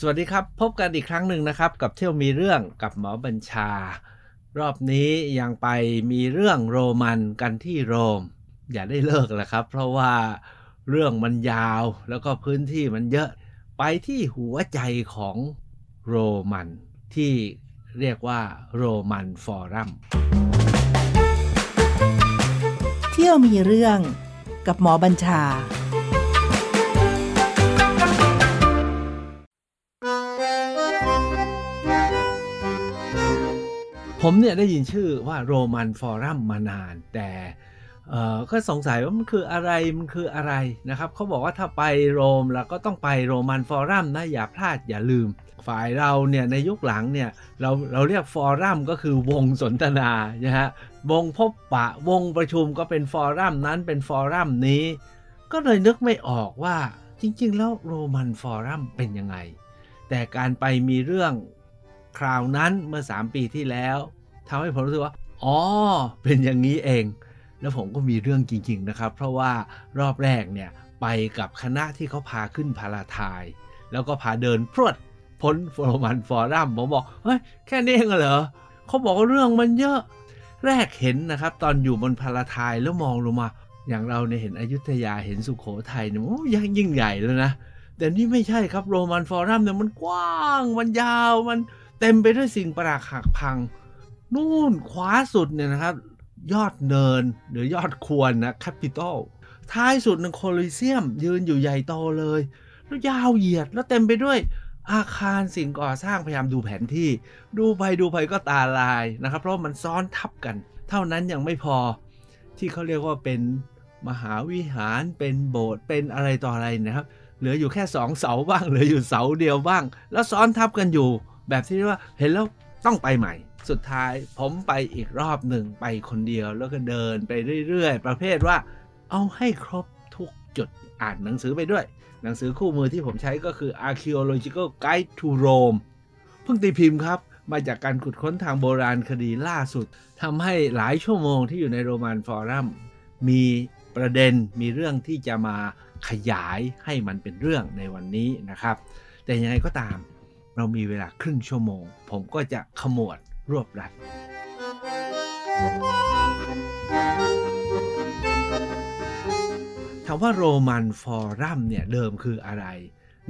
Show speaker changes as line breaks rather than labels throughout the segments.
สวัสดีครับ พบกันอีกครั้งหนึ่งนะครับ กับเที่ยวมีเรื่องกับหมอบัญชา รอบนี้ยังไปมีเรื่องโรมันกันที่โรม อย่าได้เลิกแล้วครับ เพราะว่าเรื่องมันยาวแล้วก็พื้นที่มันเยอะไปที่หัวใจของโรมันที่เรียกว่าโรมันฟอรัม
เที่ยวมีเรื่องกับหมอบัญชา
ผมเนี่ยได้ยินชื่อว่าโรมันฟอรัมมานาน แต่ก็สงสัยว่ามันคืออะไรมันคืออะไรนะครับเขาบอกว่าถ้าไปโรมแล้วก็ต้องไปโรมันฟอรัมนะอย่าพลาดอย่าลืม ฝ่ายเราเนี่ยในยุคหลังเนี่ยเราเราเรียกฟอรัมก็คือวงสนทนานะฮะวงพบปะวงประชุมก็เป็นฟอรัมนั้นเป็นฟอรัมนี้ ก็เลยนึกไม่ออกว่าจริงๆ แล้วโรมันฟอรัมเป็นยังไง แต่การไปมีเรื่องคราวนั้นเมื่อ 3 ปีที่แล้ว ทำให้ผมรู้สึกว่า อ๋อ เป็นอย่างนี้เอง แล้วผมก็มีเรื่องจริง ๆ นะครับ เพราะว่ารอบแรกเนี่ย ไปกับคณะที่เขาพาขึ้นพาราทาย แล้วก็พาเดินพรวดพ้นโรมันฟอรัมผมบอก เฮ้ย แค่นี้เองเหรอเขาบอกว่าเรื่องมันเยอะ แรกเห็นนะครับ ตอนอยู่บนพาราทายแล้วมองลงมา อย่างเราเนี่ยเห็นอยุธยาเห็นสุขโขทัยเนี่ยโอ้ยังยิ่งใหญ่แล้วนะแต่นี่ไม่ใช่ครับโรมันฟอรัมเนี่ยมันกว้าง มันยาวมันเต็มไปด้วยสิ่งประหลาดหักพัง นู่นขวาสุดเนี่ยนะครับ ยอดเนินหรือยอดควรนะแคปิตอลท้ายสุดนึงโคลิเซียม ยืนอยู่ใหญ่โตเลย แล้วยาวเหยียดแล้วเต็มไปด้วยอาคารสิ่งก่อสร้างพยายามดูแผนที่ ดูไปดูไปก็ตาลายนะครับ เพราะมันซ้อนทับกัน เท่านั้นยังไม่พอที่เขาเรียกว่าเป็นมหาวิหารเป็นโบสถ์เป็นอะไรต่ออะไรนะครับ เหลืออยู่แค่สองเสาบ้างเหลืออยู่เสาเดียวบ้าง แล้วซ้อนทับกันอยู่ แบบที่ว่าเห็นแล้วต้องไปใหม่ สุดท้ายผมไปอีกรอบหนึ่งไปคนเดียวแล้วก็เดินไปเรื่อยๆ ประเภทว่า เอาให้ครบทุกจุดอ่านหนังสือไปด้วย หนังสือคู่มือที่ผมใช้ก็คือ Archaeological Guide to Rome เพิ่งตีพิมพ์ครับ มาจากการขุดค้นทางโบราณคดีล่าสุดทำให้หลายชั่วโมงที่อยู่ในโรมันฟอรัมมีประเด็นมีเรื่องที่จะมาขยายให้มันเป็นเรื่องในวันนี้นะครับ แต่ยังไงก็ตามเรามีเวลาครึ่งชั่วโมง ผมก็จะขมวด รวบรัดถามว่าโรมันฟอรัมเนี่ยเดิมคืออะไร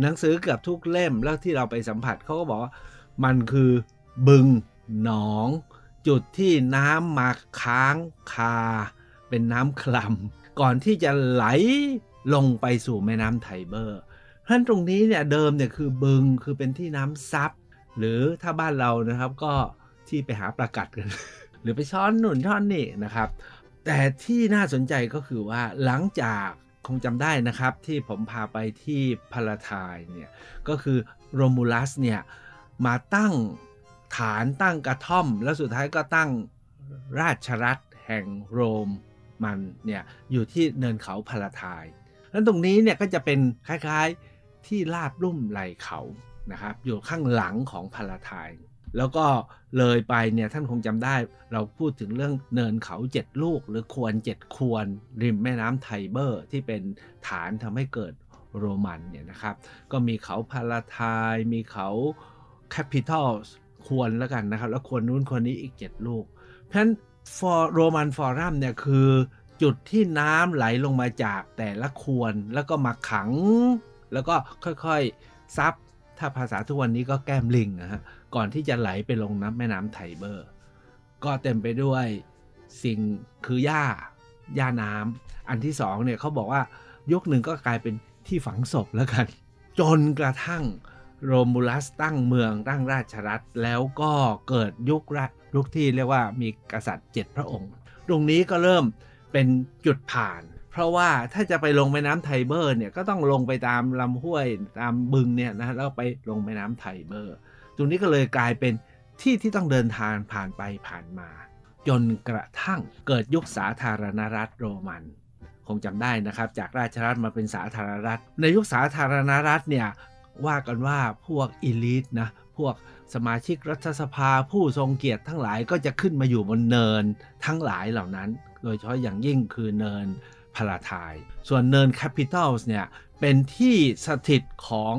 หนังสือเกือบทุกเล่มแล้วที่เราไปสัมผัสเขาก็บอกว่ามันคือบึงหนอง จุดที่น้ำมาค้างคา เป็นน้ำคลำก่อนที่จะไหลลงไปสู่แม่น้ำไทเบอร์เพราะฉะนั้นตรงนี้เนี่ยเดิมเนี่ยคือบึงคือเป็นที่น้ำซับหรือถ้าบ้านเรานะครับก็ ที่ไปหาปลากัดกัน หรือไปช้อนหนุนช้อนนี่นะครับ แต่ที่น่าสนใจก็คือว่าหลังจากคงจำได้นะครับที่ผมพาไปที่พาราทายเนี่ยก็คือโรมูลัสเนี่ยมาตั้งฐานตั้งกระท่อม แล้วสุดท้ายก็ตั้งราชรัฐแห่งโรมมันเนี่ยอยู่ที่เนินเขาพาราทายแล้วตรงนี้เนี่ยก็จะเป็นคล้ายๆที่ลาดลุ่มไหลเขานะครับอยู่ข้างหลังของพาราทาย แล้วก็เลยไปเนี่ยท่านคงจำได้เราพูดถึงเรื่องเนินเขาเจ็ดลูก หรือควรเจ็ดควร ริมแม่น้ำไทเบอร์ ที่เป็นฐานทำให้เกิดโรมันเนี่ยนะครับ ก็มีเขา Palatine มีเขาแคปิตอลควนแล้วกันนะครับ แล้วควนนู้นควนนี้อีก 7 ลูก เพราะฉะนั้นฟอร์ Roman Forum เนี่ยคือจุดที่น้ำไหลลงมาจากแต่ละควนแล้วก็มาขัง แล้วก็ค่อยๆซับถ้าภาษาทุกวันนี้ก็แก้มลิงนะฮะ ก่อนที่จะไหลไปลงน้ำแม่น้ำไทเบอร์ ก็เต็มไปด้วยสิ่งคือหญ้าหญ้าน้ำอันที่สองเนี่ยเขาบอกว่ายุคหนึ่งก็กลายเป็นที่ฝังศพแล้วกัน จนกระทั่งโรมูลัสตั้งเมืองตั้งราชรัฐแล้วก็เกิดยุครัฐยุคที่เรียกว่ามีกษัตริย์เจ็ดพระองค์ ตรงนี้ก็เริ่มเป็นจุดผ่าน เพราะว่าถ้าจะไปลงแม่น้ำไทเบอร์เนี่ยก็ต้องลงไปตามลำห้วยตามบึงเนี่ยนะแล้วไปลงแม่น้ำไทเบอร์ ตรงนี้ก็เลยกลายเป็นที่ที่ต้องเดินทางผ่านไปผ่านมา จนกระทั่งเกิดยุคสาธารณรัฐโรมัน คงจำได้นะครับ จากราชรัฐมาเป็นสาธารณรัฐ ในยุคสาธารณรัฐเนี่ยว่ากันว่าพวกอิลิทนะพวกสมาชิกรัฐสภาผู้ทรงเกียรติทั้งหลายก็จะขึ้นมาอยู่บนเนินทั้งหลายเหล่านั้น โดยเฉพาะอย่างยิ่งคือเนินพาราทาย ส่วนเนินแคปิตอลส์เนี่ยเป็นที่สถิตของ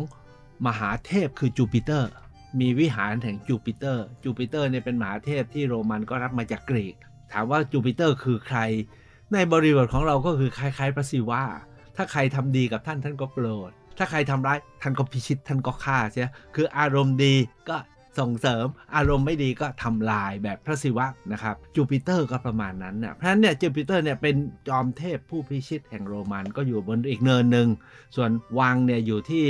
มหาเทพคือจูปิเตอร์ มีวิหารแห่งจูปิเตอร์ จูปิเตอร์เนี่ยเป็นมหาเทพที่โรมันก็รับมาจากกรีก ถามว่าจูปิเตอร์คือใคร ในบริบทของเราก็คือคล้ายๆพระศิวะ ถ้าใครทำดีกับท่านท่านก็โปรด ถ้าใครทำร้ายท่านก็พิชิตท่านก็ฆ่าใช่ไหมคืออารมณ์ดีก็ส่งเสริมอารมณ์ไม่ดีก็ทำลายแบบพระศิวะนะครับจูปิเตอร์ก็ประมาณนั้นนะเพราะฉะนั้นเนี่ยจูปิเตอร์เนี่ยเป็นจอมเทพผู้พิชิตแห่งโรมันก็อยู่บนอีกเนินหนึ่ง ส่วนวังเนี่ยอยู่ที่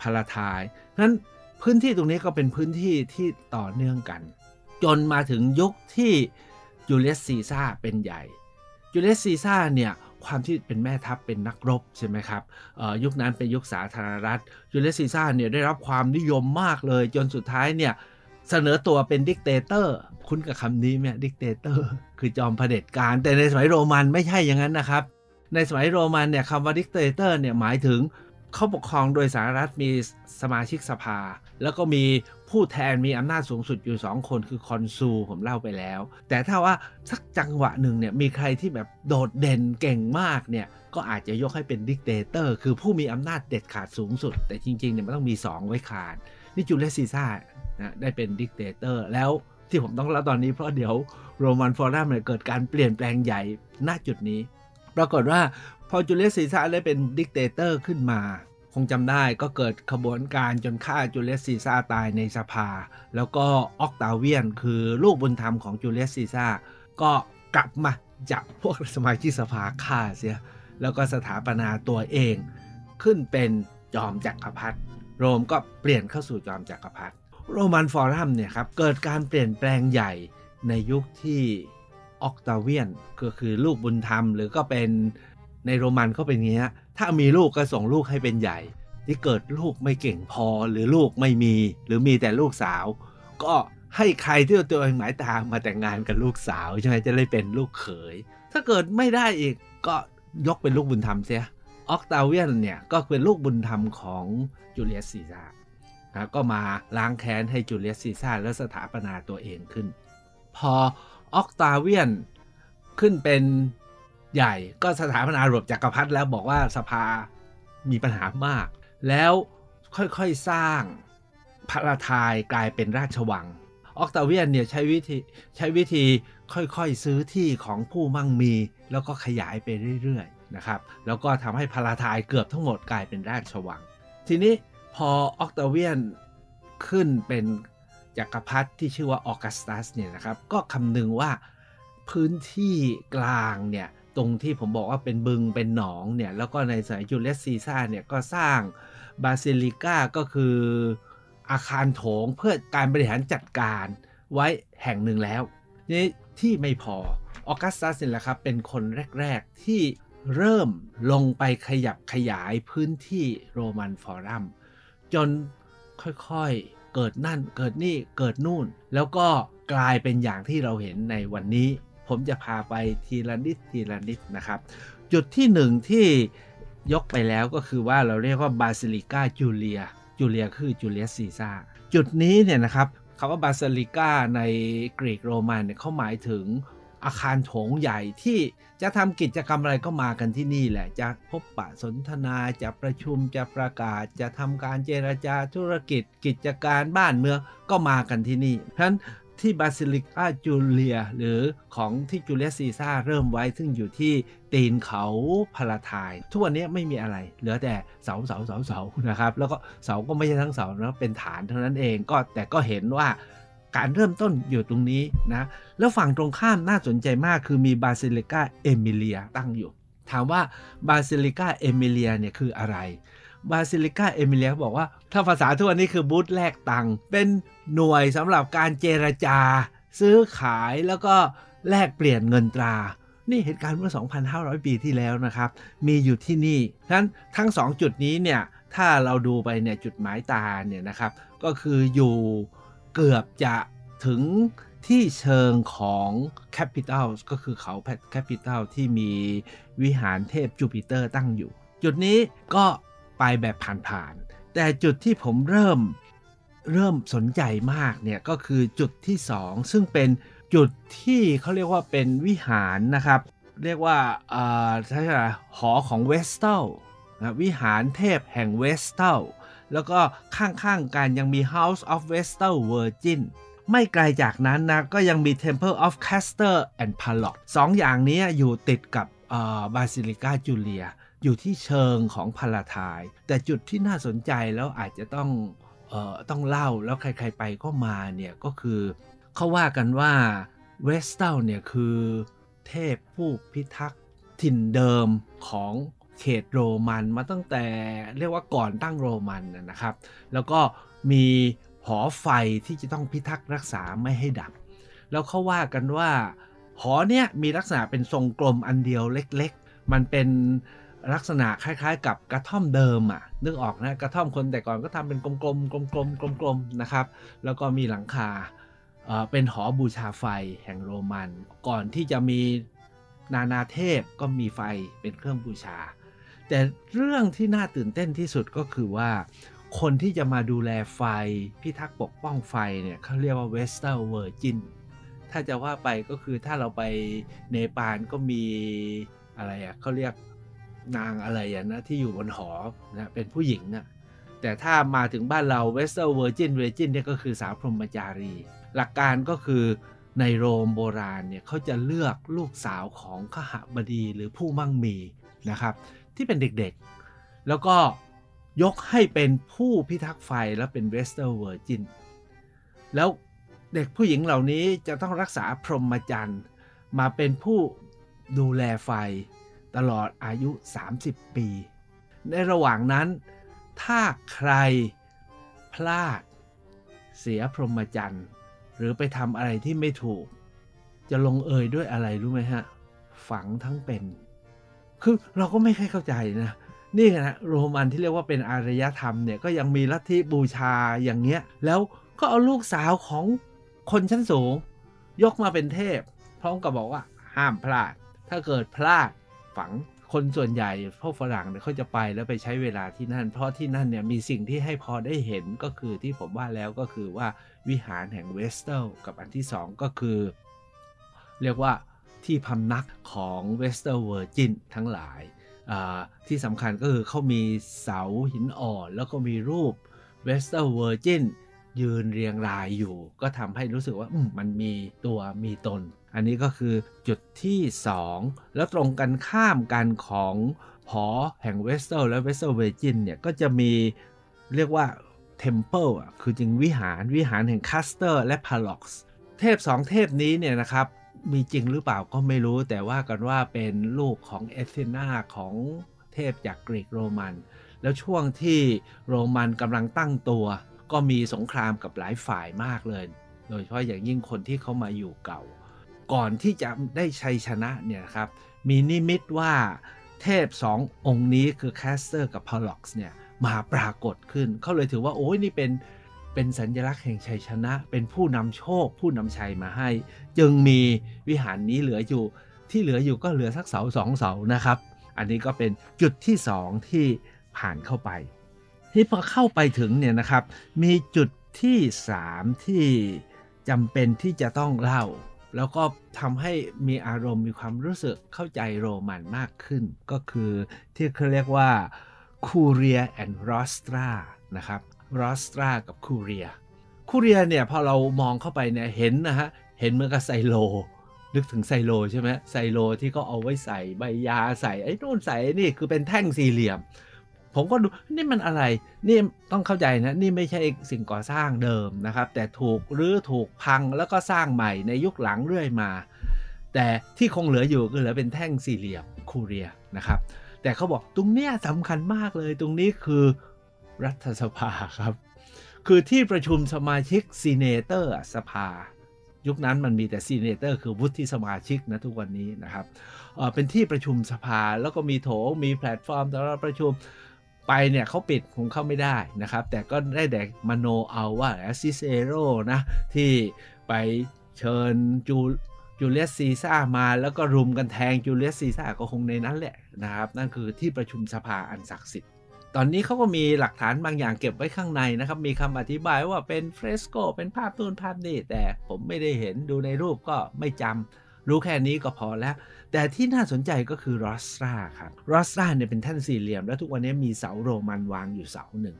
Palatine นั้น พื้นที่ตรงนี้ก็เป็นพื้นที่ที่ต่อเนื่องกัน จนมาถึงยุคที่จูเลียสซีซ่าเป็นใหญ่จูเลียสซีซ่าเนี่ยความที่เป็นแม่ทัพเป็นนักรบใช่ไหมครับยุคนั้นเป็นยุคสาธารณรัฐจูเลียสซีซ่าเนี่ยได้รับความนิยมมากเลย จนสุดท้ายเนี่ยเสนอตัวเป็น dictatorคุ้นกับคำนี้ไหม dictator คือจอมเผด็จการ แต่ในสมัยโรมันไม่ใช่อย่างนั้นนะครับ ในสมัยโรมันเนี่ยคำว่า dictator เนี่ยหมายถึงเขาปกครองโดยสหรัฐมีสมาชิกสภา แล้วก็มีผู้แทนมีอำนาจสูงสุดอยู่ 2 คนคือ consul ผมเล่าไปแล้ว แต่ถ้าว่าสักจังหวะหนึ่งเนี่ยมีใครที่แบบโดดเด่นเก่งมากเนี่ยก็อาจจะยกให้เป็น dictator คือผู้มีอำนาจเด็ดขาดสูงสุด แต่จริงๆเนี่ยมันต้องมี 2 ไว้ขาดนี่จูเลียสซีซ่านะได้เป็น dictator แล้วที่ผมต้องเล่าตอนนี้เพราะเดี๋ยว Roman Forum เนี่ยเกิดการเปลี่ยนแปลงใหญ่ณจุดนี้ ปรากฏว่าพอจูเลียสซีซ่าได้เป็น dictator ขึ้นมา คงจำได้ก็เกิดขบวนการจนฆ่าจูเลียสซีซ่าตายในสภา แล้วก็ออกตาเวียนคือลูกบุญธรรมของจูเลียสซีซ่าก็กลับมาจับพวกสมาชิกสภาฆ่าเสีย แล้วก็สถาปนาตัวเองขึ้นเป็นจอมจักรพรรดิโรมก็เปลี่ยนเข้าสู่จอมจักรพรรดิโรมันฟอรัมเนี่ยครับเกิดการเปลี่ยนแปลงใหญ่ในยุคที่ออกตาเวียนก็คือลูกบุญธรรม หรือก็เป็นในโรมันก็เป็นอย่างนี้ ถ้ามีลูกก็ส่งลูกให้เป็นใหญ่ ที่เกิดลูกไม่เก่งพอหรือลูกไม่มี หรือมีแต่ลูกสาว ก็ให้ใครที่ตัวเองหมายตามมาแต่งงานกับลูกสาวใช่ไหมจะได้เป็นลูกเขย ถ้าเกิดไม่ได้อีกก็ยกเป็นลูกบุญธรรมเสียออกตาเวียนเนี่ยก็เป็นลูกบุญธรรมของจูเลียสซีซ่านะก็มาล้างแค้นให้จูเลียสซีซ่าแล้วสถาปนาตัวเองขึ้น พอออกตาเวียนขึ้นเป็น ใหญ่ก็สถาปนาระบบจักรพรรดิแล้วบอกว่าสภามีปัญหามาก แล้วค่อยๆสร้างพาลาไทน์กลายเป็นราชวัง ออกตาเวียนเนี่ยใช้วิธีใช้วิธีค่อยๆซื้อที่ของผู้มั่งมี แล้วก็ขยายไปเรื่อยๆนะครับ แล้วก็ทำให้พระราทายเกือบทั้งหมดกลายเป็นราชวัง ทีนี้พอออกตาเวียนขึ้นเป็นจักรพรรดิที่ชื่อว่าออกัสตัสเนี่ยนะครับ ก็คำนึงว่าพื้นที่กลางเนี่ย ตรงที่ผมบอกว่าเป็นบึงเป็นหนองเนี่ย แล้วก็ในสมัยจูเลสซีซ่าเนี่ยก็สร้างบาซิลิก้าก็คืออาคารโถงเพื่อการบริหารจัดการไว้แห่งหนึ่งแล้วนี่ที่ไม่พอออกัสตัสเนี่ยแหละครับ เป็นคนแรก ๆ ที่เริ่มลงไปขยับขยายพื้นที่โรมันฟอรัมจนค่อยๆ เกิดนั่นเกิดนี่เกิดนู่น แล้วก็กลายเป็นอย่างที่เราเห็นในวันนี้ ผมจะพาไปทีละนิดทีละนิดนะครับ จุดที่หนึ่งที่ยกไปแล้วก็คือว่าเราเรียกว่าบาซิลิกาจูเลียจูเลียคือจูเลียสซีซ่าจุดนี้เนี่ยนะครับคำว่าบาซิลิกาในกรีกโรมันเนี่ยเขาหมายถึงอาคารโถงใหญ่ที่จะทำกิจกรรมอะไรก็มากันที่นี่แหละ จะพบปะสนทนาจะประชุมจะประกาศ จะทำการเจรจาธุรกิจ กิจการบ้านเมืองก็มากันที่นี่ เพราะฉะนั้น ที่บาซิลิกาจูเลีย หรือของที่จูเลียสซีซ่าเริ่มไว้ซึ่งอยู่ที่ตีนเขาพาลาไทน์ทุกวันนี้ไม่มีอะไร เหลือแต่เสาเสาเสาเสานะครับ แล้วก็เสาก็ไม่ใช่ทั้งเสานะเป็นฐานเท่านั้นเองก็แต่ก็เห็นว่าการเริ่มต้นอยู่ตรงนี้นะ แล้วฝั่งตรงข้ามน่าสนใจมากคือมีบาซิลิกาเอมิเลียตั้งอยู่ ถามว่าบาซิลิกาเอมิเลียเนี่ยคืออะไร บาซิลิกาเอมิเลียบอกว่าถ้าภาษาทุกวันนี้คือบูธแลกตังค์เป็นหน่วยสำหรับการเจรจา ซื้อขายแล้วก็แลกเปลี่ยนเงินตรา นี่เหตุการณ์เมื่อ 2,500 ปีที่แล้วนะครับ มีอยู่ที่นี่ทั้งทั้ง 2 จุดนี้เนี่ยถ้าเราดูไปเนี่ยจุดหมายตาเนี่ยนะครับ ก็คืออยู่เกือบจะถึงที่เชิงของแคปิตอลก็คือเขาแคปิตอลที่มีวิหารเทพจูปิเตอร์ตั้งอยู่ จุดนี้ก็ ไปแบบผ่านๆ แต่จุดที่ผมเริ่มเริ่มสนใจมากเนี่ยก็คือจุดที่ 2 ซึ่งเป็นจุดที่เขาเรียกว่าเป็นวิหารนะครับ เรียกว่าอ่าใช่ไหมหอของ Vestal นะวิหารเทพแห่ง Vestal แล้วก็ข้างๆกันยังมี House of Vestal Virgin ไม่ไกลจากนั้นนะก็ยังมี Temple of Castor and Pollux สองอย่างนี้อยู่ติดกับบาซิลิกาจูเลีย อยู่ที่เชิงของพาลาไทน์แต่จุดที่น่าสนใจแล้วอาจจะต้องเออต้องเล่าแล้วใครๆไปก็มาเนี่ยก็คือเขาว่ากันว่า Vestal เนี่ยคือเทพผู้พิทักษ์ถิ่นเดิมของเขตโรมันมาตั้งแต่เรียกว่าก่อนตั้งโรมันนะครับ แล้วก็มีหอไฟที่จะต้องพิทักษ์รักษาไม่ให้ดับ แล้วเขาว่ากันว่า หอเนี่ยมีลักษณะเป็นทรงกลมอันเดียวเล็กๆ มันเป็น ลักษณะคล้ายๆ กับกระท่อมเดิมอะนึกออกนะกระท่อมคนแต่ก่อนก็ทำเป็นกลมๆกลมๆกลมๆนะครับ แล้วก็มีหลังคาเป็นหอบูชาไฟแห่งโรมัน ก่อนที่จะมีนานาเทพก็มีไฟเป็นเครื่องบูชา แต่เรื่องที่น่าตื่นเต้นที่สุดก็คือว่า คนที่จะมาดูแลไฟพิทักษ์ปกป้องไฟเนี่ยเขาเรียกว่า Vestal Virgin ถ้าจะว่าไปก็คือถ้าเราไปเนปาลก็มีอะไรอะเขาเรียก นางอะไรอะนะที่อยู่บนหอนะเป็นผู้หญิงนะแต่ถ้ามาถึงบ้านเรา Vestal Virgin Virgin เนี่ยก็คือสาวพรหมจารี หลักการก็คือในโรมโบราณเนี่ยเขาจะเลือกลูกสาวของคหบดีหรือผู้มั่งมีนะครับที่เป็นเด็กๆ แล้วก็ยกให้เป็นผู้พิทักษ์ไฟและเป็น Vestal Virgin แล้วเด็กผู้หญิงเหล่านี้จะต้องรักษาพรหมจรรย์มาเป็นผู้ดูแลไฟ ตลอดอายุ 30 ปี ในระหว่างนั้น ถ้าใครพลาด เสียพรหมจรรย์ หรือไปทำอะไรที่ไม่ถูก จะลงเอยด้วยอะไรรู้ไหมฮะ ฝังทั้งเป็น คือเราก็ไม่ค่อยเข้าใจนะ นี่นะโรมันที่เรียกว่าเป็นอารยธรรมเนี่ยก็ยังมีลัทธิบูชาอย่างเงี้ย แล้วก็เอาลูกสาวของคนชั้นสูง ยกมาเป็นเทพ พร้อมกับบอกว่าห้ามพลาด ถ้าเกิดพลาด ฝังคนส่วนใหญ่พวกฝรั่งเนี่ยเขาจะไปแล้วไปใช้เวลาที่นั่น เพราะที่นั่นเนี่ยมีสิ่งที่ให้พอได้เห็นก็คือที่ผมว่าแล้วก็คือว่าวิหารแห่งเวสเทลกับอันที่สองก็คือ เรียกว่าที่พำนักของ Vestal Virgin ทั้งหลายที่สำคัญก็คือเขามีเสาหินอ่อน แล้วก็มีรูป Vestal Virgin ยืนเรียงรายอยู่ ก็ทำให้รู้สึกว่ามันมีตัวมีตน อันนี้ก็คือจุดที่ 2 แล้วตรงกันข้ามกันของหอแห่ง Vestal และ Vestal Virgin เนี่ยก็จะมีเรียกว่า Temple อะคือจริงวิหารวิหารแห่งแคสเตอร์และพอลลักซ์เทพสองเทพนี้เนี่ยนะครับมีจริงหรือเปล่าก็ไม่รู้แต่ว่ากันว่าเป็นลูกของเอเธนาของเทพจากกรีกโรมัน แล้วช่วงที่โรมันกำลังตั้งตัว ก็มีสงครามกับหลายฝ่ายมากเลย โดยเฉพาะอย่างยิ่งคนที่เขามาอยู่เก่า ก่อนที่จะได้ชัยชนะเนี่ยครับมีนิมิตว่าเทพสององค์นี้คือแคสเตอร์กับพอลลักซ์เนี่ยมาปรากฏขึ้นเขาเลยถือว่าโอ้ยนี่เป็นเป็นสัญลักษณ์แห่งชัยชนะ เป็นผู้นำโชค ผู้นำชัยมาให้ จึงมีวิหารนี้เหลืออยู่ที่เหลืออยู่ก็เหลือสักเสาสองเสานะครับ อันนี้ก็เป็นจุดที่สองที่ผ่านเข้าไป ที่พอเข้าไปถึงเนี่ยนะครับ มีจุดที่สามที่จำเป็นที่จะต้องเล่า แล้วก็ทำให้มีอารมณ์มีความรู้สึกเข้าใจโรมันมากขึ้น ก็คือที่เขาเรียกว่าคูเรียแอนด์รอสตรานะครับรอสตรากับคูเรียคูเรียเนี่ยพอเรามองเข้าไปเนี่ยเห็นนะฮะเห็นเหมือนกับไซโล นึกถึงไซโลใช่ไหมไซโลที่เขาเอาไว้ใส่ใบยาใส่ไอ้นู่นใส่นี่คือเป็นแท่งสี่เหลี่ยม ผมก็ดูนี่มันอะไร นี่ต้องเข้าใจนะ นี่ไม่ใช่สิ่งก่อสร้างเดิมนะครับ แต่ถูกรื้อถูกพังแล้วก็สร้างใหม่ในยุคหลังเรื่อยมา แต่ที่คงเหลืออยู่ก็เหลือเป็นแท่งสี่เหลี่ยมคูเรียนะครับ แต่เขาบอกตรงเนี้ยสำคัญมากเลย ตรงนี้คือรัฐสภาครับ คือที่ประชุมสมาชิก senator สภา ยุคนั้นมันมีแต่ senator คือวุฒิสมาชิกนะทุกวันนี้นะครับเป็นที่ประชุมสภาแล้วก็มีโถงมีแพลตฟอร์มสำหรับประชุม ไปเนี่ยเขาปิดคงเข้าไม่ได้นะครับ แต่ก็ได้แต่มโนเอาว่าอ่าซิเซโรนะ ที่ไปเชิญจูจูเลียสซีซ่ามาแล้วก็รุมกันแทงจูเลียสซีซ่าก็คงในนั้นแหละนะครับ นั่นคือที่ประชุมสภาอันศักดิ์สิทธิ์ตอนนี้เขาก็มีหลักฐานบางอย่างเก็บไว้ข้างในนะครับ มีคำอธิบายว่าเป็น fresco เป็นภาพปูนภาพนี่แต่ผมไม่ได้เห็นดูในรูปก็ไม่จำ รู้แค่นี้ก็พอแล้ว แต่ที่น่าสนใจก็คือรอสตราครับรอสตราเนี่ยเป็นแท่นสี่เหลี่ยม แล้วทุกวันนี้มีเสาโรมันวางอยู่เสาหนึ่ง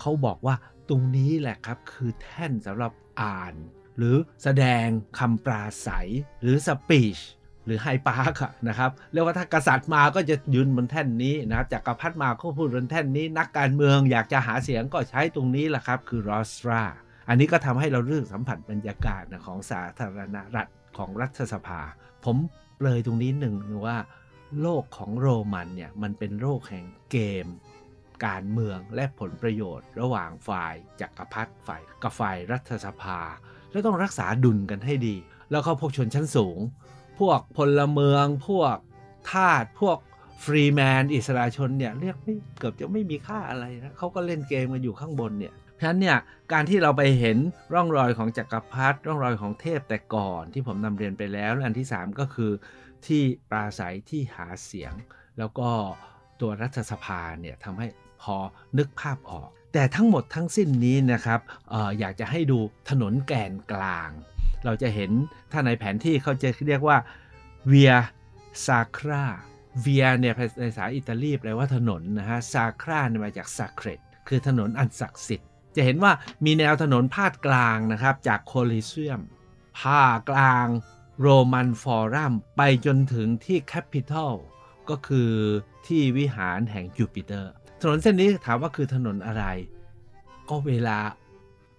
เขาบอกว่าตรงนี้แหละครับคือแท่นสำหรับอ่าน หรือแสดงคำปราศัย หรือสปีชหรือไฮปาร์กนะครับเรียกว่าถ้ากษัตริย์มาก็จะยืนบนแท่นนี้นะครับจากักรพรรดิมาก็พูดบนแท่นนี้ นักการเมืองอยากจะหาเสียงก็ใช้ตรงนี้แหละครับ คือรอสตราอันนี้ก็ทำให้เราเลือกสัมผัสบรรยากาศของสาธารณรัฐ ของรัฐสภา ผมเลยตรงนี้หนึ่งว่าโลกของโรมันเนี่ยมันเป็นโลกแห่งเกม การเมืองและผลประโยชน์ ระหว่างฝ่ายจักรพรรดิฝ่ายกับฝ่ายรัฐสภา แล้วต้องรักษาดุลกันให้ดี แล้วก็พวกชนชั้นสูง พวกพลเมือง พวกทาสพวกฟรีแมนอิสระชนเนี่ยเรียกไม่เกือบจะไม่มีค่าอะไรนะเขาก็เล่นเกมกันอยู่ข้างบนเนี่ย เพราะฉะนั้นเนี่ยการที่เราไปเห็นร่องรอยของจักรพรรดิร่องรอยของเทพแต่ก่อนที่ผมนำเรียนไปแล้วอันที่ 3 ก็คือที่ปราศัยที่หาเสียง แล้วก็ตัวรัฐสภาเนี่ยทำให้พอนึกภาพออก แต่ทั้งหมดทั้งสิ้นนี้นะครับอออยากจะให้ดูถนนแกนกลาง เราจะเห็นถ้าในแผนที่เขาจะเรียกว่า via sacra via เนี่ยในภาษาอิตาลีแปลว่าถนนนะฮะ sacra เนี่ยมาจาก sacred คือถนนอันศักดิ์สิทธิ์ จะเห็นว่ามีแนวถนนพาดกลางนะครับ จากโคลิเซียมผ่ากลางโรมันฟอรัมไปจนถึงที่แคปิตอลก็คือที่วิหารแห่งจูปิเตอร์ ถนนเส้นนี้ถามว่าคือถนนอะไร ก็เวลา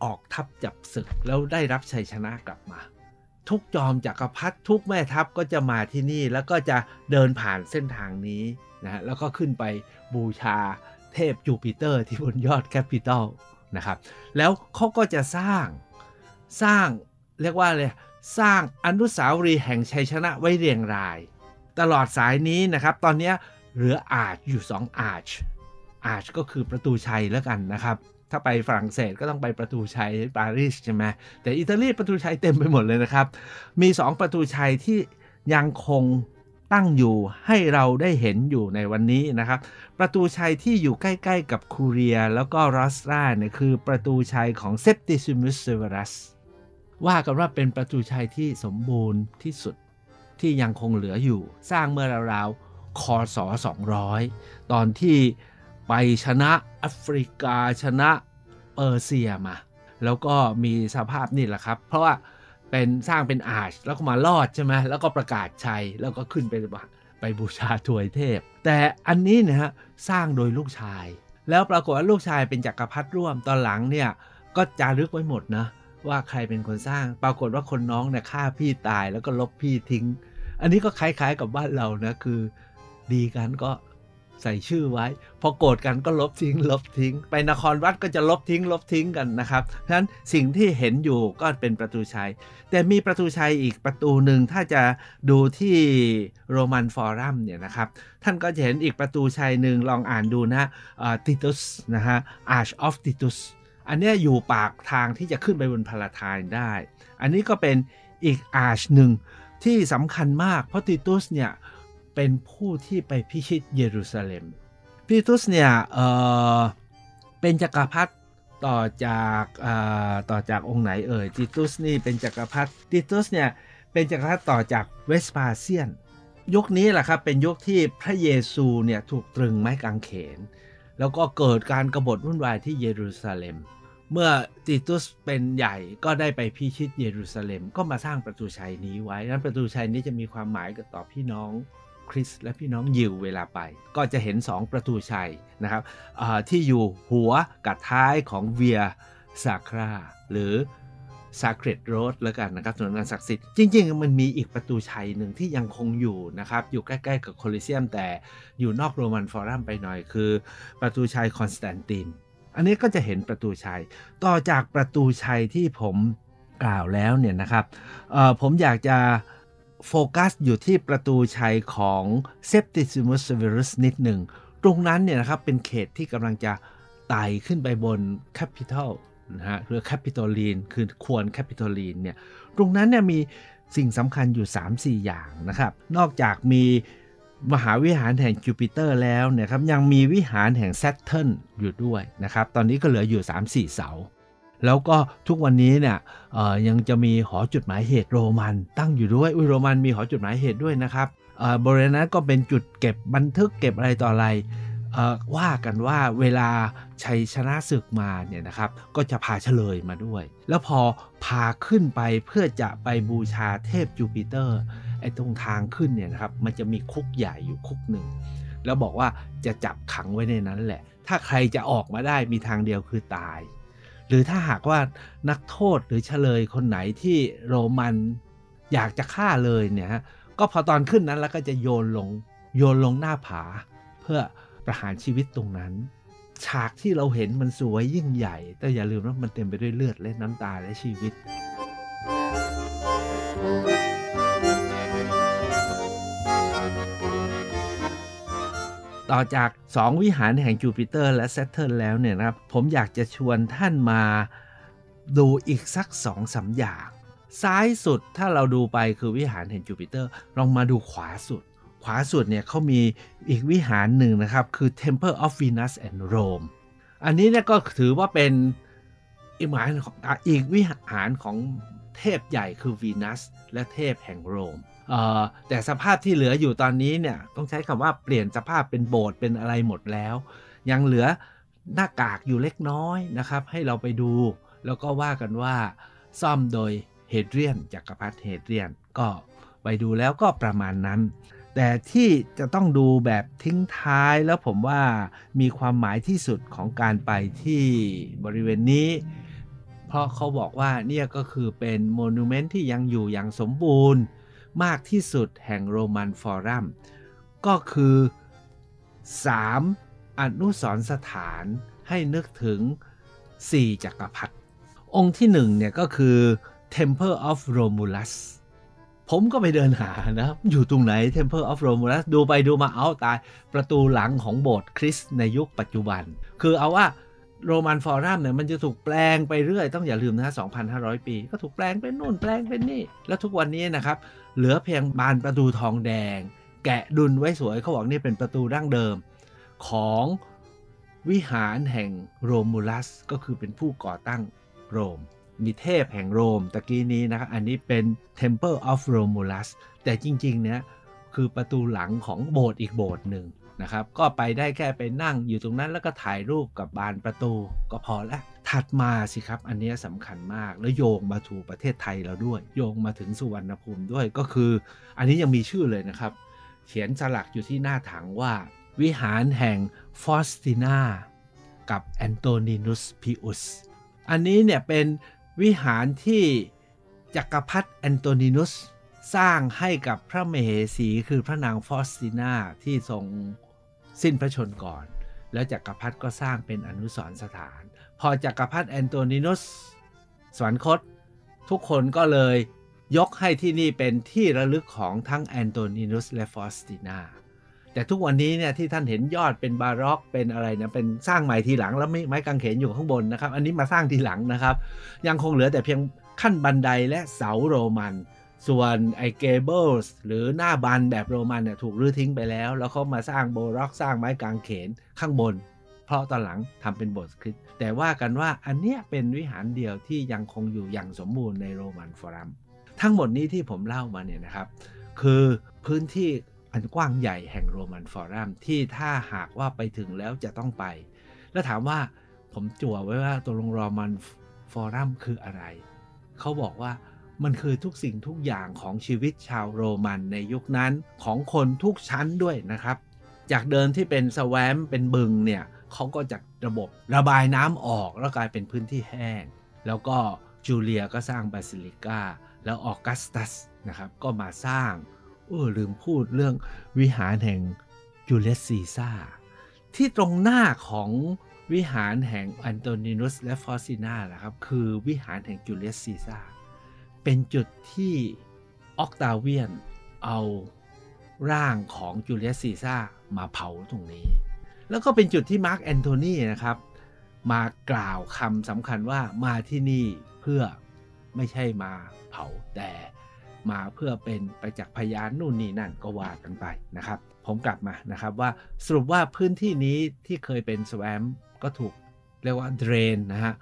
ออกทัพจับศึกแล้วได้รับชัยชนะกลับมา ทุกจอมจักรพรรดิทุกแม่ทัพก็จะมาที่นี่แล้วก็จะเดินผ่านเส้นทางนี้นะฮะแล้วก็ขึ้นไปบูชาเทพจูปิเตอร์ที่บนยอดแคปิตอล นะครับแล้วเขาก็จะสร้างสร้างเรียกว่าเลยสร้างอนุสาวรีย์แห่งชัยชนะไว้เรียงราย ตลอดสายนี้นะครับ ตอนนี้เหลืออาร์ชอยู่ 2 อาร์ชอาร์ชก็คือประตูชัยแล้วกันนะครับถ้าไปฝรั่งเศสก็ต้องไปประตูชัยปารีสใช่ไหมแต่อิตาลีประตูชัยเต็มไปหมดเลยนะครับ มี 2 ประตูชัยที่ยังคง ตั้งอยู่ให้เราได้เห็นอยู่ในวันนี้นะครับ ประตูชัยที่อยู่ใกล้ ๆ กับคูเรียแล้วก็รอสตราเนี่ยคือประตูชัยของเซปติมิอุสเซเวรัสว่ากันว่าเป็นประตูชัยที่สมบูรณ์ที่สุดที่ยังคงเหลืออยู่ สร้างเมื่อราวๆคศ200 ตอนที่ไปชนะแอฟริกาชนะเปอร์เซียมา แล้วก็มีสภาพนี่แหละครับ เพราะว่า เป็นสร้างเป็น arch แล้วก็มาลอดใช่ไหมแล้วก็ประกาศชัยแล้วก็ขึ้นไปไปบูชาถวยเทพ แต่อันนี้นะฮะสร้างโดยลูกชาย แล้วปรากฏว่าลูกชายเป็นจักรพรรดิร่วมตอนหลังเนี่ยก็จารึกไว้หมดนะว่าใครเป็นคนสร้าง ปรากฏว่าคนน้องเนี่ยฆ่าพี่ตายแล้วก็ลบพี่ทิ้ง อันนี้ก็คล้ายๆกับบ้านเรานะคือ ดีกันก็ ใส่ชื่อไว้ พอโกรธกันก็ลบทิ้ง ลบทิ้ง ไปนครวัดก็จะลบทิ้ง ลบทิ้งกันนะครับเพราะฉะนั้นสิ่งที่เห็นอยู่ก็เป็นประตูชัย แต่มีประตูชัยอีกประตูหนึ่งถ้าจะดูที่โรมันฟอรัมเนี่ยนะครับท่านก็จะเห็นอีกประตูชัยหนึ่งลองอ่านดูนะติตุสนะฮะ Arch of Titus อันนี้อยู่ปากทางที่จะขึ้นไปบนพาลาทายได้ อันนี้ก็เป็นอีกอาร์ชหนึ่งที่สำคัญมากเพราะติตุสเนี่ย เป็นผู้ที่ไปพิชิตเยรูซาเล็มติตุสเนี่ยเออเป็นจักรพรรดิต่อจากต่อจากองค์ไหนเอ่ยติตุสนี่เป็นจักรพรรดิติตุสเนี่ยเป็นจักรพรรดิต่อจากเวสปาเซียน ยุคนี้แหละครับเป็นยุคที่พระเยซูเนี่ยถูกตรึงไม้กางเขน แล้วก็เกิดการกรบฏวุ่นวายที่เยรูซาเล็ม เมื่อติตุสเป็นใหญ่ก็ได้ไปพิชิตเยรูซาเล็ม ก็มาสร้างประตูชัยนี้ไว้นั้นประตูชัยนี้จะมีความหมายกับต่อพี่น้อง คริสและพี่น้องยิวเวลาไป ก็จะเห็น 2 ประตูชัยนะครับที่อยู่หัวกับท้ายของเวียซาคราหรือ Sacred Road แล้วกันนะครับถนนอันศักดิ์สิทธิ์จริงๆ มันมีอีกประตูชัยหนึ่งที่ยังคงอยู่นะครับ อยู่ใกล้ๆ กับโคลิเซียมแต่อยู่นอกโรมันฟอรัมไปหน่อยคือ ประตูชัยคอนสแตนติน อันนี้ก็จะเห็นประตูชัย ต่อจากประตูชัยที่ผมกล่าวแล้วเนี่ยนะครับผมอยากจะ โฟกัสอยู่ที่ประตูชัยของ Septimius Severus นิดหนึ่ง ตรงนั้นเนี่ยนะครับเป็นเขตที่กำลังจะไต่ขึ้นไปบนแคปิตอลนะฮะหรือแคปิตอลีนคือควนแคปิตอลีนเนี่ยตรงนั้นเนี่ยมีสิ่งสำคัญอยู่ 3-4 อย่างนะครับ นอกจากมีมหาวิหารแห่งจูปิเตอร์แล้วเนี่ยครับยังมีวิหารแห่งแซทเทิร์นอยู่ด้วยนะครับ ตอนนี้ก็เหลืออยู่ 3-4 เสา แล้วก็ทุกวันนี้เนี่ยยังจะมีหอจุดหมายเหตุโรมัน ตั้งอยู่ด้วยอุยโรมันมีหอจุดหมายเหตุด้วยนะครับบริเวณนั้นก็เป็นจุดเก็บบันทึกเก็บอะไรต่ออะไรว่ากันว่าเวลาชัยชนะศึกมาเนี่ยนะครับ ก็จะพาเฉลยมาด้วย แล้วพอพาขึ้นไปเพื่อจะไปบูชาเทพจูปิเตอร์ไอ้ตรงทางขึ้นเนี่ยนะครับ มันจะมีคุกใหญ่อยู่คุกหนึ่ง แล้วบอกว่าจะจับขังไว้ในนั้นแหละ ถ้าใครจะออกมาได้มีทางเดียวคือตาย หรือถ้าหากว่านักโทษหรือเฉลยคนไหนที่โรมันอยากจะฆ่าเลยเนี่ยก็พอตอนขึ้นนั้นแล้วก็จะโยนลงโยนลงหน้าผา เพื่อประหารชีวิตตรงนั้น ฉากที่เราเห็นมันสวยยิ่งใหญ่ แต่อย่าลืมว่ามันเต็มไปด้วยเลือดและน้ำตาและชีวิต ต่อจาก 2 วิหารแห่งจูปิเตอร์และแซทเทิร์นแล้วเนี่ยนะครับ ผมอยากจะชวนท่านมาดูอีกสักสองสามอย่าง ซ้ายสุดถ้าเราดูไปคือวิหารแห่งจูปิเตอร์ ลองมาดูขวาสุด ขวาสุดเนี่ยเขามีอีกวิหารหนึ่งนะครับ คือ Temple of Venus and Rome อันนี้เนี่ยก็ถือว่าเป็นอีกวิหารอีกวิหารของเทพใหญ่คือวีนัสและเทพแห่งโรม แต่สภาพที่เหลืออยู่ตอนนี้เนี่ยต้องใช้คำว่าเปลี่ยนสภาพเป็นโบสถ์เป็นอะไรหมดแล้ว ยังเหลือหน้ากากอยู่เล็กน้อยนะครับ ให้เราไปดู แล้วก็ว่ากันว่าซ่อมโดยเฮเดรียนจักรพรรดิเฮเดรียนก็ไปดูแล้วก็ประมาณนั้น แต่ที่จะต้องดูแบบทิ้งท้ายแล้วผมว่ามีความหมายที่สุดของการไปที่บริเวณนี้ เพราะเขาบอกว่าเนี่ยก็คือเป็นโมนูเมนต์ที่ยังอยู่อย่างสมบูรณ์ มากที่สุดแห่งโรมันฟอรัมก็คือ 3 อนุสรสถานให้นึกถึง 4 จักรพรรดิองค์ที่1เนี่ยก็คือ Temple of Romulus ผมก็ไปเดินหานะ อยู่ตรงไหน Temple of Romulus ดูไปดูมาเอาตายประตูหลังของโบสถ์คริสต์ในยุคปัจจุบัน คือเอาว่าโรมันฟอรัมเนี่ยมันจะถูกแปลงไปเรื่อย ต้องอย่าลืมนะ 2,500 ปี ก็ถูกแปลงเป็นนู่นแปลงเป็นนี่ แล้วทุกวันนี้นะครับ เหลือเพียงบานประตูทองแดง แกะดุลไว้สวยเขาบอกนี่เป็นประตูดั้งเดิม ของวิหารแห่งโรมูลัสก็คือเป็นผู้ก่อตั้งโรม มีเทพแห่งโรมตะกี้นี้นะครับอันนี้เป็น Temple of Romulus แต่จริงๆเนี่ยคือประตูหลังของโบสถ์อีกโบสถ์หนึ่งนะครับ ก็ไปได้แค่ไปนั่งอยู่ตรงนั้นแล้วก็ถ่ายรูปกับบานประตูก็พอแล้ว ถัดมาสิครับ อันนี้สำคัญมาก แล้วโยงมาถูประเทศไทยเราด้วย โยงมาถึงสุวรรณภูมิด้วยก็คือ อันนี้ยังมีชื่อเลยนะครับ เขียนสลักอยู่ที่หน้าถังว่า วิหารแห่งฟอสตินากับแอนโตนินุสพิอุสอันนี้เนี่ยเป็นวิหารที่จักรพรรดิแอนโตนินุสสร้างให้กับพระเมเหสีคือพระนางฟอสตินาที่ทรงสิ้นพระชนม์ก่อน แล้วจักรพรรดิก็สร้างเป็นอนุสรณ์สถาน พอจักรพรรดิแอนโตนินุสสวรรคต ทุกคนก็เลยยกให้ที่นี่เป็นที่ระลึกของทั้งแอนโตนินุสและฟอสตินาแต่ทุกวันนี้เนี่ยที่ท่านเห็นยอดเป็นบาร็อกเป็นอะไรนะเป็นสร้างใหม่ทีหลังแล้วมีไม้กางเขนอยู่ข้างบนนะครับ อันนี้มาสร้างทีหลังนะครับ ยังคงเหลือแต่เพียงขั้นบันไดและเสาโรมัน ส่วนไอ้ gables หรือหน้าบันแบบโรมันเนี่ยถูกรื้อทิ้งไปแล้ว แล้วเขามาสร้างบาร็อกสร้างไม้กางเขนข้างบน เพราะตอนหลังทำเป็นโบสถ์คริสต์แต่ว่ากันว่าอันเนี้ยเป็นวิหารเดียวที่ยังคงอยู่อย่างสมบูรณ์ในโรมันฟอรัม ทั้งหมดนี้ที่ผมเล่ามาเนี่ยนะครับ คือพื้นที่อันกว้างใหญ่แห่งโรมันฟอรัมที่ถ้าหากว่าไปถึงแล้วจะต้องไป แล้วถามว่าผมจั่วไว้ว่าตัวลงโรมันฟอรัมคืออะไร เขาบอกว่ามันคือทุกสิ่งทุกอย่างของชีวิตชาวโรมันในยุคนั้นของคนทุกชั้นด้วยนะครับ จากเดิมที่เป็น swamp เป็นบึงเนี่ย เขาก็จัดระบบระบายน้ำออกแล้วกลายเป็นพื้นที่แห้ง แล้วก็จูเลียก็สร้างบาซิลิก้าแล้วออกัสตัสนะครับก็มาสร้างเออลืมพูดเรื่องวิหารแห่งจูเลียสซีซ่าที่ตรงหน้าของวิหารแห่งอันโตนินุสและฟอสตินาแหละครับคือวิหารแห่งจูเลียสซีซ่าเป็นจุดที่ออกตาเวียนเอาร่างของจูเลียสซีซ่ามาเผาตรงนี้ แล้วก็เป็นจุดที่มาร์กแอนโทนีนะครับ มากล่าวคำสำคัญว่ามาที่นี่เพื่อไม่ใช่มาเผาแต่มาเพื่อเป็นประจักษ์พยานนู่นนี่นั่นก็ว่ากันไปนะครับ ผมกลับมานะครับว่าสรุปว่าพื้นที่นี้ที่เคยเป็น swamp ก็ถูกเรียกว่าเดรนนะฮะ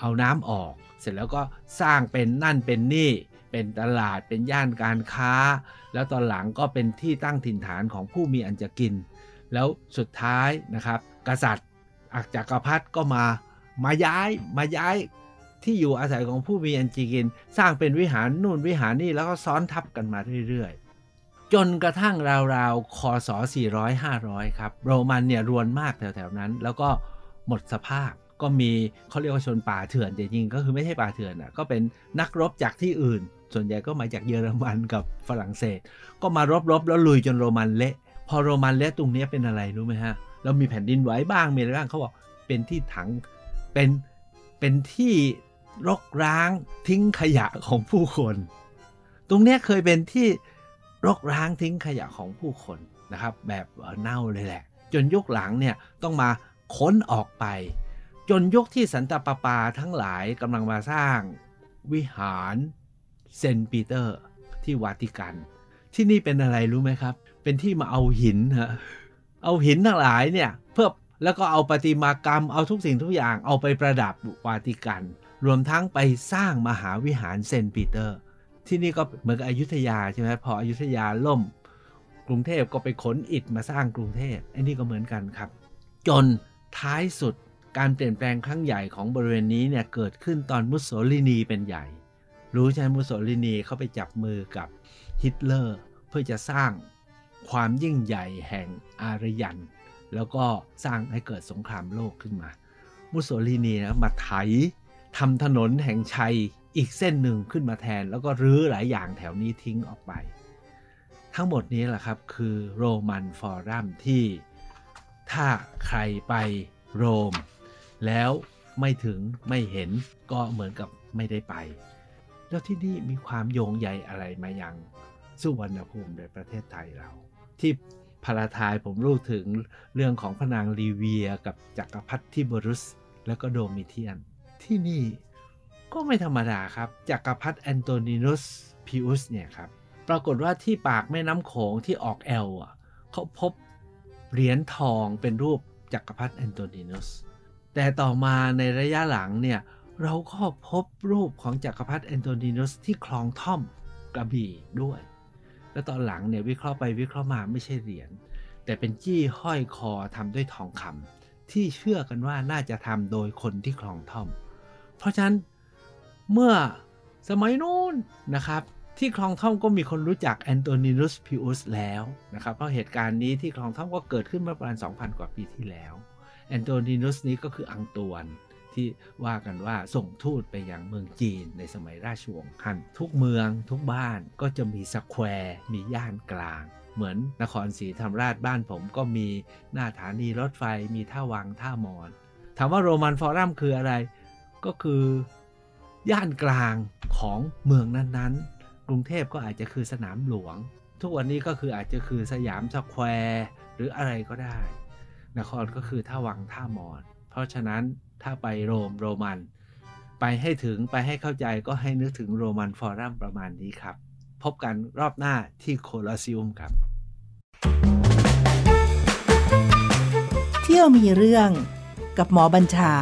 เอาน้ำออก เสร็จแล้วก็สร้างเป็นนั่นเป็นนี่ เป็นตลาดเป็นย่านการค้า แล้วตอนหลังก็เป็นที่ตั้งถิ่นฐานของผู้มีอันจะกิน แล้วสุดท้ายนะครับ กษัตริย์อักจักรพรรดิก็มามาย้ายมาย้ายที่อยู่อาศัยของผู้มีอันจีกิน สร้างเป็นวิหารนู่นวิหารนี่แล้วก็ซ้อนทับกันมาเรื่อยๆ จนกระทั่งราวๆคศ400-500 ครับ โรมันเนี่ยรวนมากแถวๆนั้น แล้วก็หมดสภาพก็มีเขาเรียกว่าชนป่าเถื่อนแต่จริงก็คือไม่ใช่ป่าเถื่อนอะก็เป็นนักรบจากที่อื่น ส่วนใหญ่ก็มาจากเยอรมันกับฝรั่งเศส ก็มารบรบแล้วลุยจนโรมันเละ พอโรมันเละตรงนี้เป็นอะไรรู้ไหมฮะเรามีแผ่นดินไหวบ้างมีอะไรบ้างเขาบอกเป็นที่ถังเป็นเป็นที่รกร้างทิ้งขยะของผู้คน ตรงนี้เคยเป็นที่รกร้างทิ้งขยะของผู้คนนะครับ แบบเน่าเลยแหละ จนยุคหลังเนี่ยต้องมาค้นออกไป จนยุคที่สันตปาปาทั้งหลายกำลังมาสร้างวิหารเซนต์ปีเตอร์ที่วาติกัน ที่นี่เป็นอะไรรู้ไหมครับ เป็นที่มาเอาหินฮะเอาหินทั้งหลายเนี่ยเพื่อแล้วก็เอาปฏิมากรรมเอาทุกสิ่งทุกอย่างเอาไปประดับวาติกัน รวมทั้งไปสร้างมหาวิหารเซนต์ปีเตอร์ ที่นี่ก็เหมือนกับอยุธยาใช่ไหมพออยุธยาล่ม กรุงเทพก็ไปขนอิฐมาสร้างกรุงเทพอันนี้ก็เหมือนกันครับ จนท้ายสุดการเปลี่ยนแปลงครั้งใหญ่ของบริเวณนี้เนี่ยเกิดขึ้นตอนมุสโสลินีเป็นใหญ่ รู้ใช่ไหมมุสโสลินีเขาไปจับมือกับฮิตเลอร์ เพื่อจะสร้าง ความยิ่งใหญ่แห่งอารยัน แล้วก็สร้างให้เกิดสงครามโลกขึ้นมา มุสโสลินีนะมาไถทำถนนแห่งชัยอีกเส้นหนึ่งขึ้นมาแทน แล้วก็รื้อหลายอย่างแถวนี้ทิ้งออกไป ทั้งหมดนี้แหละครับคือโรมันฟอรัมที่ถ้าใครไปโรม แล้วไม่ถึงไม่เห็นก็เหมือนกับไม่ได้ไป แล้วที่นี่มีความโยงใยอะไรมายังสุวรรณภูมิในประเทศไทยเรา ที่พาลาไทน์ผมพูดถึงเรื่องของพระนางลีเวียกับจักรพรรดิทิเบริอุส แล้วก็โดมิเทียน ที่นี่ก็ไม่ธรรมดาครับ จักรพรรดิแอนโตนินุสพิอุสเนี่ยครับ ปรากฏว่าที่ปากแม่น้ำโขงที่ออกแอลอะเขาพบเหรียญทองเป็นรูปจักรพรรดิแอนโตนินุส แต่ต่อมาในระยะหลังเนี่ยเราก็พบรูปของจักรพรรดิแอนโตนินุสที่คลองท่อมกระบี่ด้วย แล้วตอนหลังเนี่ยวิเคราะห์ไปวิเคราะห์มาไม่ใช่เหรียญแต่เป็นจี้ห้อยคอทำด้วยทองคำที่เชื่อกันว่าน่าจะทำโดยคนที่คลองท่อม เพราะฉะนั้นเมื่อสมัยนู้นนะครับที่คลองท่อมก็มีคนรู้จักแอนโตนินุสพิอุสแล้วนะครับเพราะเหตุการณ์นี้ที่คลองท่อมก็เกิดขึ้นเมื่อประมาณ 2,000 กว่าปีที่แล้วแอนโตนินุสนี้ก็คืออังตวน ที่ว่ากันว่าส่งทูตไปยังเมืองจีนในสมัยราชวงศ์ฮั่นทุกเมืองทุกบ้านก็จะมี square มีย่านกลาง เหมือนนครศรีธรรมราชบ้านผมก็มีหน้าสถานีรถไฟมีท่าวังท่ามอญ ถามว่าโรมันฟอรัมคืออะไร ก็คือย่านกลางของเมืองนั้นๆ กรุงเทพก็อาจจะคือสนามหลวง ทุกวันนี้ก็คืออาจจะคือสยามสแควร์หรืออะไรก็ได้ นครก็คือท่าวังท่ามอน เพราะฉะนั้น ถ้าไปโรมโรมัน ไปให้ถึงไปให้เข้าใจก็ให้นึกถึงโรมันฟอรัมประมาณนี้ครับ พบกันรอบหน้าที่โคลอซิอุมครับ
เที่ยวมีเรื่องกับหมอบัญชา